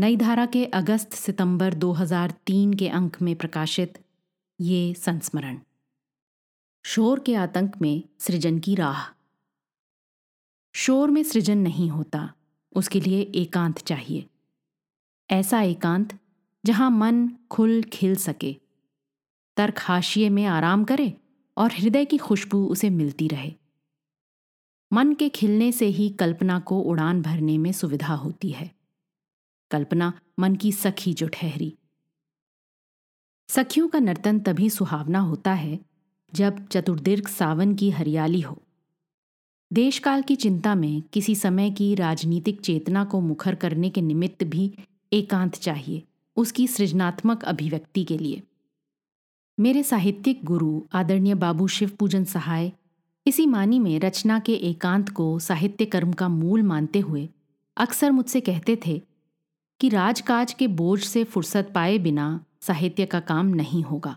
नई धारा के अगस्त सितंबर 2003 के अंक में प्रकाशित ये संस्मरण। शोर के आतंक में सृजन की राह। शोर में सृजन नहीं होता, उसके लिए एकांत चाहिए। ऐसा एकांत जहाँ मन खुल खिल सके, तर्क हाशिए में आराम करे और हृदय की खुशबू उसे मिलती रहे। मन के खिलने से ही कल्पना को उड़ान भरने में सुविधा होती है। कल्पना मन की सखी जो ठहरी। सखियों का नर्तन तभी सुहावना होता है जब चतुर्दीर्घ सावन की हरियाली हो। देशकाल की चिंता में किसी समय की राजनीतिक चेतना को मुखर करने के निमित्त भी एकांत चाहिए उसकी सृजनात्मक अभिव्यक्ति के लिए। मेरे साहित्यिक गुरु आदरणीय बाबू शिव पूजन सहाय इसी मानी में रचना के एकांत को साहित्य कर्म का मूल मानते हुए अक्सर मुझसे कहते थे कि राजकाज के बोझ से फुर्सत पाए बिना साहित्य का काम नहीं होगा।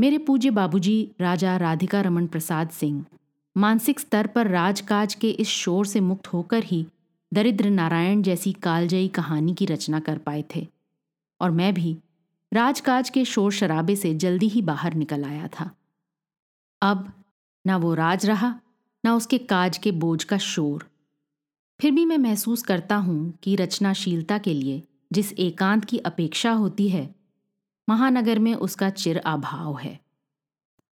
मेरे पूज्य बाबूजी, राजा राधिका रमन प्रसाद सिंह, मानसिक स्तर पर राजकाज के इस शोर से मुक्त होकर ही दरिद्र नारायण जैसी कालजयी कहानी की रचना कर पाए थे और मैं भी राजकाज के शोर शराबे से जल्दी ही बाहर निकल आया था। अब ना वो राज रहा, ना उसके काज के बोझ का शोर। फिर भी मैं महसूस करता हूँ कि रचनाशीलता के लिए जिस एकांत की अपेक्षा होती है, महानगर में उसका चिर अभाव है।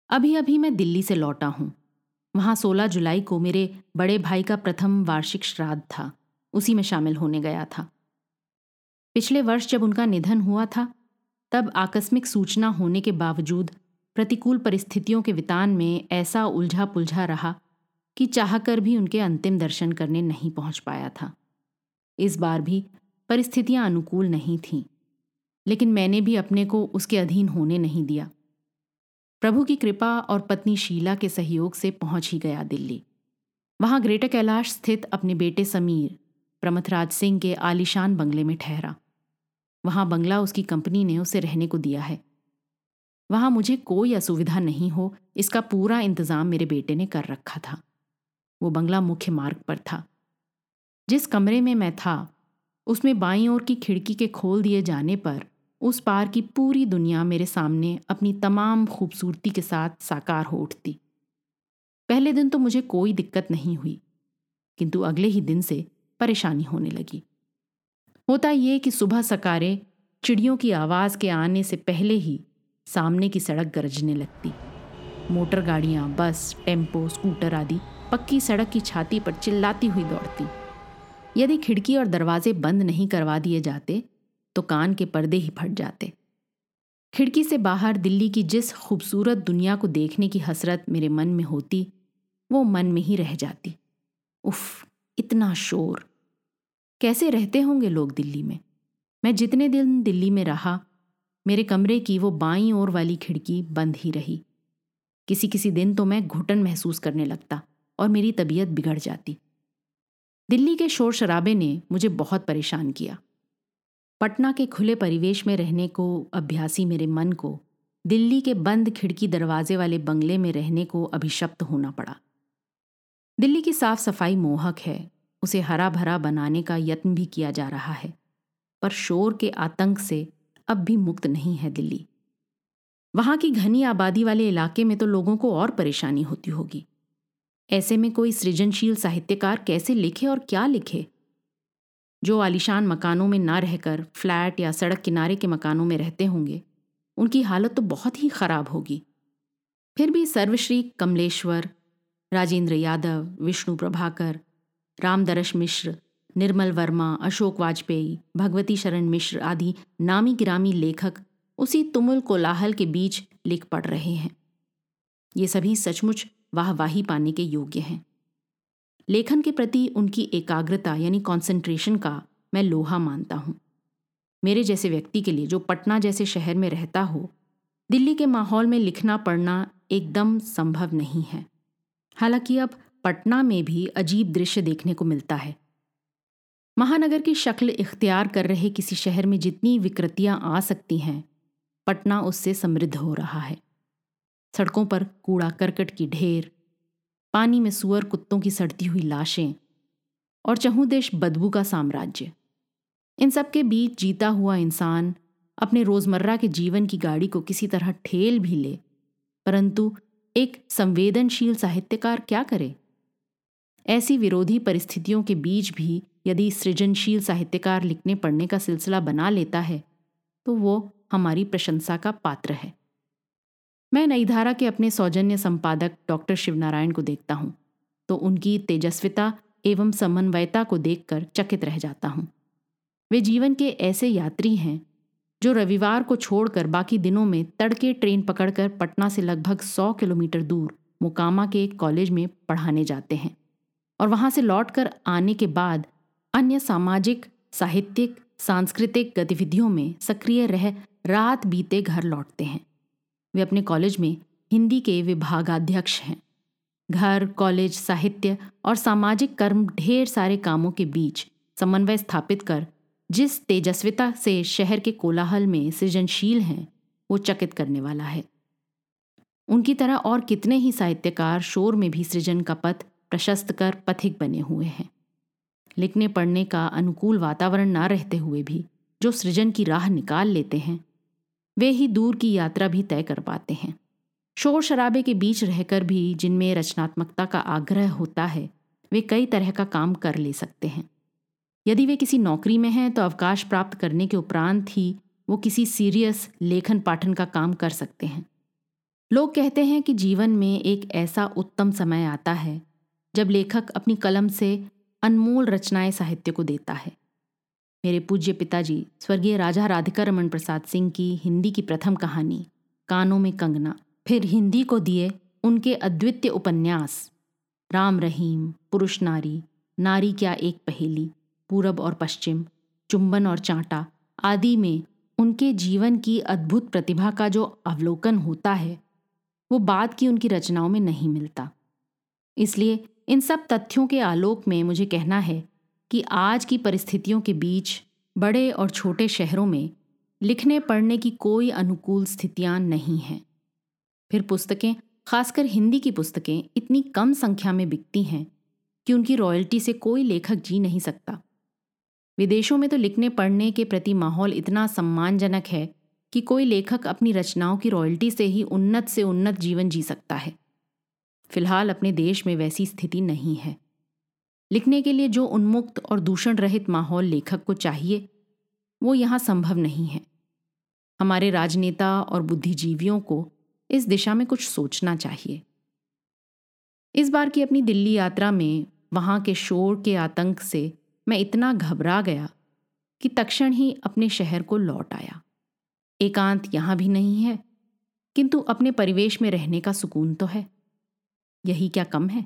अभी अभी मैं दिल्ली से लौटा हूँ। वहाँ 16 जुलाई को मेरे बड़े भाई का प्रथम वार्षिक श्राद्ध था। उसी में शामिल होने गया था। पिछले वर्ष जब उनका निधन हुआ था, तब आकस्मिक सूचना होने के बावजूद प्रतिकूल परिस्थितियों के वितान में ऐसा उलझा पुलझा रहा कि चाहकर भी उनके अंतिम दर्शन करने नहीं पहुँच पाया था। इस बार भी परिस्थितियाँ अनुकूल नहीं थीं, लेकिन मैंने भी अपने को उसके अधीन होने नहीं दिया। प्रभु की कृपा और पत्नी शीला के सहयोग से पहुँच ही गया दिल्ली। वहाँ ग्रेटर कैलाश स्थित अपने बेटे समीर, प्रमथराज सिंह के आलिशान बंगले में ठहरा। वहाँ बंगला उसकी कंपनी ने उसे रहने को दिया है। वहाँ मुझे कोई असुविधा नहीं हो, इसका पूरा इंतज़ाम मेरे बेटे ने कर रखा था। वो बंगला मुख्य मार्ग पर था। जिस कमरे में मैं था, उसमें बाईं ओर की खिड़की के खोल दिए जाने पर उस पार की पूरी दुनिया मेरे सामने अपनी तमाम खूबसूरती के साथ साकार हो उठती। पहले दिन तो मुझे कोई दिक्कत नहीं हुई, किंतु अगले ही दिन से परेशानी होने लगी। होता ये कि सुबह सकारे चिड़ियों की आवाज़ के आने से पहले ही सामने की सड़क गरजने लगती। मोटर गाड़ियाँ, बस, टेंपो, स्कूटर आदि पक्की सड़क की छाती पर चिल्लाती हुई दौड़ती। यदि खिड़की और दरवाजे बंद नहीं करवा दिए जाते तो कान के पर्दे ही फट जाते। खिड़की से बाहर दिल्ली की जिस खूबसूरत दुनिया को देखने की हसरत मेरे मन में होती, वो मन में ही रह जाती। उफ, इतना शोर। कैसे रहते होंगे लोग दिल्ली में? मैं जितने दिन दिल्ली में रहा, मेरे कमरे की वो बाईं ओर वाली खिड़की बंद ही रही। किसी किसी दिन तो मैं घुटन महसूस करने लगता। और मेरी तबीयत बिगड़ जाती। दिल्ली के शोर शराबे ने मुझे बहुत परेशान किया। पटना के खुले परिवेश में रहने को, अभ्यासी मेरे मन को, दिल्ली के बंद खिड़की दरवाजे वाले बंगले में रहने को अभिशप्त होना पड़ा। दिल्ली की साफ़ सफ़ाई मोहक है, उसे हरा भरा बनाने का यत्न भी किया जा रहा है, पर शोर के आतंक से अब भी मुक्त नहीं है दिल्ली। वहाँ की घनी आबादी वाले इलाके में तो लोगों को और परेशानी होती होगी। ऐसे में कोई सृजनशील साहित्यकार कैसे लिखे और क्या लिखे? जो आलिशान मकानों में ना रहकर, फ्लैट या सड़क किनारे के मकानों में रहते होंगे, उनकी हालत तो बहुत ही खराब होगी। फिर भी सर्वश्री कमलेश्वर, राजेंद्र यादव, विष्णु प्रभाकर, रामदरश मिश्र, निर्मल वर्मा, अशोक वाजपेयी, भगवती शरण मिश्र आदि नामी गिरामी लेखक उसी तुमुल कोलाहल के बीच लिख पढ़ रहे हैं। ये सभी सचमुच वाहवाही पाने के योग्य हैं। लेखन के प्रति उनकी एकाग्रता, यानी कंसंट्रेशन का मैं लोहा मानता हूँ। मेरे जैसे व्यक्ति के लिए, जो पटना जैसे शहर में रहता हो, दिल्ली के माहौल में लिखना पढ़ना एकदम संभव नहीं है। हालाँकि अब पटना में भी अजीब दृश्य देखने को मिलता है। महानगर की शक्ल इख्तियार कर रहे किसी शहर में जितनी विकृतियाँ आ सकती हैं, पटना उससे समृद्ध हो रहा है। सड़कों पर कूड़ा करकट की ढेर, पानी में सुअर कुत्तों की सड़ती हुई लाशें और चहुदेश बदबू का साम्राज्य। इन सब के बीच जीता हुआ इंसान अपने रोज़मर्रा के जीवन की गाड़ी को किसी तरह ठेल भी ले, परंतु एक संवेदनशील साहित्यकार क्या करे? ऐसी विरोधी परिस्थितियों के बीच भी यदि सृजनशील साहित्यकार लिखने पढ़ने का सिलसिला बना लेता है तो वो हमारी प्रशंसा का पात्र है। मैं नई धारा के अपने सौजन्य संपादक डॉक्टर शिवनारायण को देखता हूँ तो उनकी तेजस्विता एवं समन्वयता को देखकर चकित रह जाता हूँ। वे जीवन के ऐसे यात्री हैं, जो रविवार को छोड़कर बाकी दिनों में तड़के ट्रेन पकड़कर पटना से लगभग सौ किलोमीटर दूर मुकामा के एक कॉलेज में पढ़ाने जाते हैं और वहाँ से लौटकर आने के बाद अन्य सामाजिक, साहित्यिक, सांस्कृतिक गतिविधियों में सक्रिय रह रात बीते घर लौटते हैं। वे अपने कॉलेज में हिंदी के विभागाध्यक्ष हैं। घर, कॉलेज, साहित्य और सामाजिक कर्म ढेर सारे कामों के बीच समन्वय स्थापित कर जिस तेजस्विता से शहर के कोलाहल में सृजनशील हैं, वो चकित करने वाला है। उनकी तरह और कितने ही साहित्यकार शोर में भी सृजन का पथ प्रशस्त कर पथिक बने हुए हैं। लिखने पढ़ने का अनुकूल वातावरण ना रहते हुए भी जो सृजन की राह निकाल लेते हैं वे ही दूर की यात्रा भी तय कर पाते हैं। शोर शराबे के बीच रहकर भी जिनमें रचनात्मकता का आग्रह होता है, वे कई तरह का काम कर ले सकते हैं। यदि वे किसी नौकरी में हैं तो अवकाश प्राप्त करने के उपरांत ही वो किसी सीरियस लेखन पाठन का काम कर सकते हैं। लोग कहते हैं कि जीवन में एक ऐसा उत्तम समय आता है, जब लेखक अपनी कलम से अनमोल रचनाएँ साहित्य को देता है। मेरे पूज्य पिताजी, स्वर्गीय राजा राधिका रमन प्रसाद सिंह की हिंदी की प्रथम कहानी, कानों में कंगना, फिर हिंदी को दिए उनके अद्वितीय उपन्यास, राम रहीम, पुरुष नारी नारी क्या एक पहेली, पूरब और पश्चिम, चुंबन और चांटा आदि में उनके जीवन की अद्भुत प्रतिभा का जो अवलोकन होता है, वो बाद की उनकी रचनाओं में नहीं मिलता। इसलिए इन सब तथ्यों के आलोक में मुझे कहना है कि आज की परिस्थितियों के बीच बड़े और छोटे शहरों में लिखने पढ़ने की कोई अनुकूल स्थितियाँ नहीं हैं। फिर पुस्तकें, खासकर हिंदी की पुस्तकें, इतनी कम संख्या में बिकती हैं कि उनकी रॉयल्टी से कोई लेखक जी नहीं सकता। विदेशों में तो लिखने पढ़ने के प्रति माहौल इतना सम्मानजनक है कि कोई लेखक अपनी रचनाओं की रॉयल्टी से ही उन्नत से उन्नत जीवन जी सकता है। फ़िलहाल अपने देश में वैसी स्थिति नहीं है। लिखने के लिए जो उन्मुक्त और दूषण रहित माहौल लेखक को चाहिए, वो यहाँ संभव नहीं है। हमारे राजनेता और बुद्धिजीवियों को इस दिशा में कुछ सोचना चाहिए। इस बार की अपनी दिल्ली यात्रा में वहाँ के शोर के आतंक से मैं इतना घबरा गया कि तक्षण ही अपने शहर को लौट आया। एकांत यहाँ भी नहीं है, किंतु अपने परिवेश में रहने का सुकून तो है। यही क्या कम है?